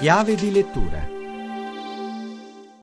Chiave di lettura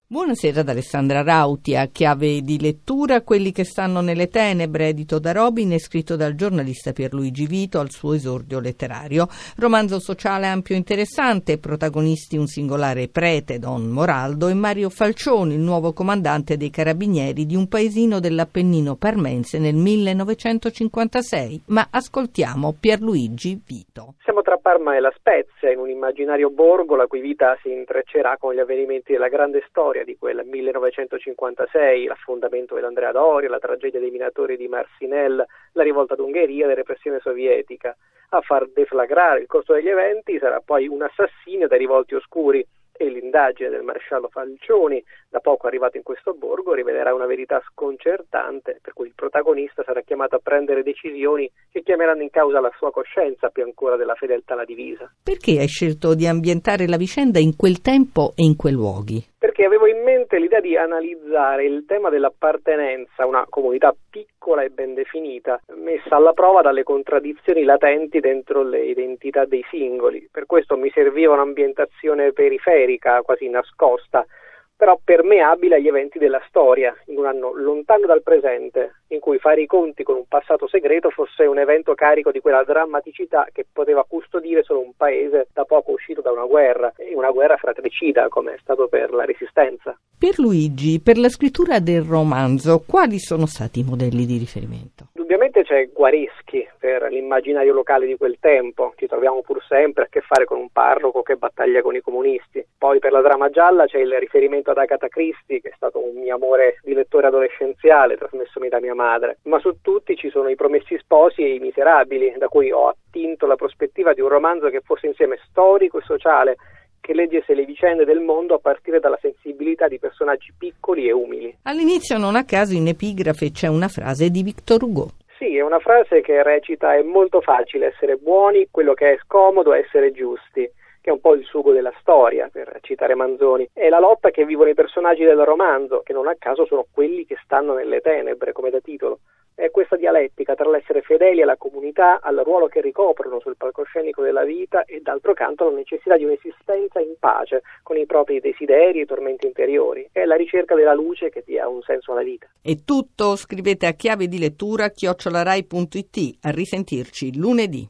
Buonasera ad Alessandra Rauti, a chiave di lettura Quelli che stanno nelle tenebre, edito da Robin e scritto dal giornalista Pierluigi Vito al suo esordio letterario. Romanzo sociale ampio e interessante, protagonisti un singolare prete, Don Moraldo, e Mario Falcioni, il nuovo comandante dei carabinieri di un paesino dell'Appennino parmense nel 1956. Ma ascoltiamo Pierluigi Vito. Siamo tra Parma e La Spezia, in un immaginario borgo la cui vita si intreccerà con gli avvenimenti della grande storia storia di quel 1956, l'affondamento dell'Andrea Doria, la tragedia dei minatori di Marcinelle, la rivolta d'Ungheria, la repressione sovietica. A far deflagrare il corso degli eventi sarà poi un assassinio dai rivolti oscuri e l'indagine del maresciallo Falcioni, da poco arrivato in questo borgo, rivelerà una verità sconcertante, per cui il protagonista sarà chiamato a prendere decisioni che chiameranno in causa la sua coscienza più ancora della fedeltà alla divisa. Perché hai scelto di ambientare la vicenda in quel tempo e in quei luoghi? Perché avevo in mente l'idea di analizzare il tema dell'appartenenza a una comunità piccola e ben definita, messa alla prova dalle contraddizioni latenti dentro le identità dei singoli. Per questo mi serviva un'ambientazione periferica, quasi nascosta, però permeabile agli eventi della storia, in un anno lontano dal presente, in cui fare i conti con un passato segreto fosse un evento carico di quella drammaticità che poteva custodire solo un paese da poco uscito da una guerra, e una guerra fratricida come è stato per la Resistenza. Per Luigi, per la scrittura del romanzo, quali sono stati i modelli di riferimento? Indubbiamente c'è Guareschi per l'immaginario locale di quel tempo, ci troviamo pur sempre a che fare con un parroco che battaglia con i comunisti. Poi per la trama gialla c'è il riferimento ad Agatha Christie, che è stato un mio amore di lettore adolescenziale trasmessomi da mia madre. Ma su tutti ci sono i Promessi Sposi e i Miserabili, da cui ho attinto la prospettiva di un romanzo che fosse insieme storico e sociale che leggesse le vicende del mondo a partire dalla sensibilità di personaggi piccoli e umili. All'inizio, non a caso, in epigrafe c'è una frase di Victor Hugo. È una frase che recita è molto facile essere buoni, quello che è scomodo è essere giusti che è un po' il sugo della storia, per citare Manzoni. È la lotta che vivono i personaggi del romanzo, che non a caso sono quelli che stanno nelle tenebre, come da titolo è questa dialettica tra l'essere fedeli alla comunità, al ruolo che ricoprono sul palcoscenico della vita e d'altro canto la necessità di un'esistenza in pace con i propri desideri e tormenti interiori. È la ricerca della luce che dia un senso alla vita. È tutto, scrivete a chiave di lettura chiocciolarai.it. A risentirci lunedì.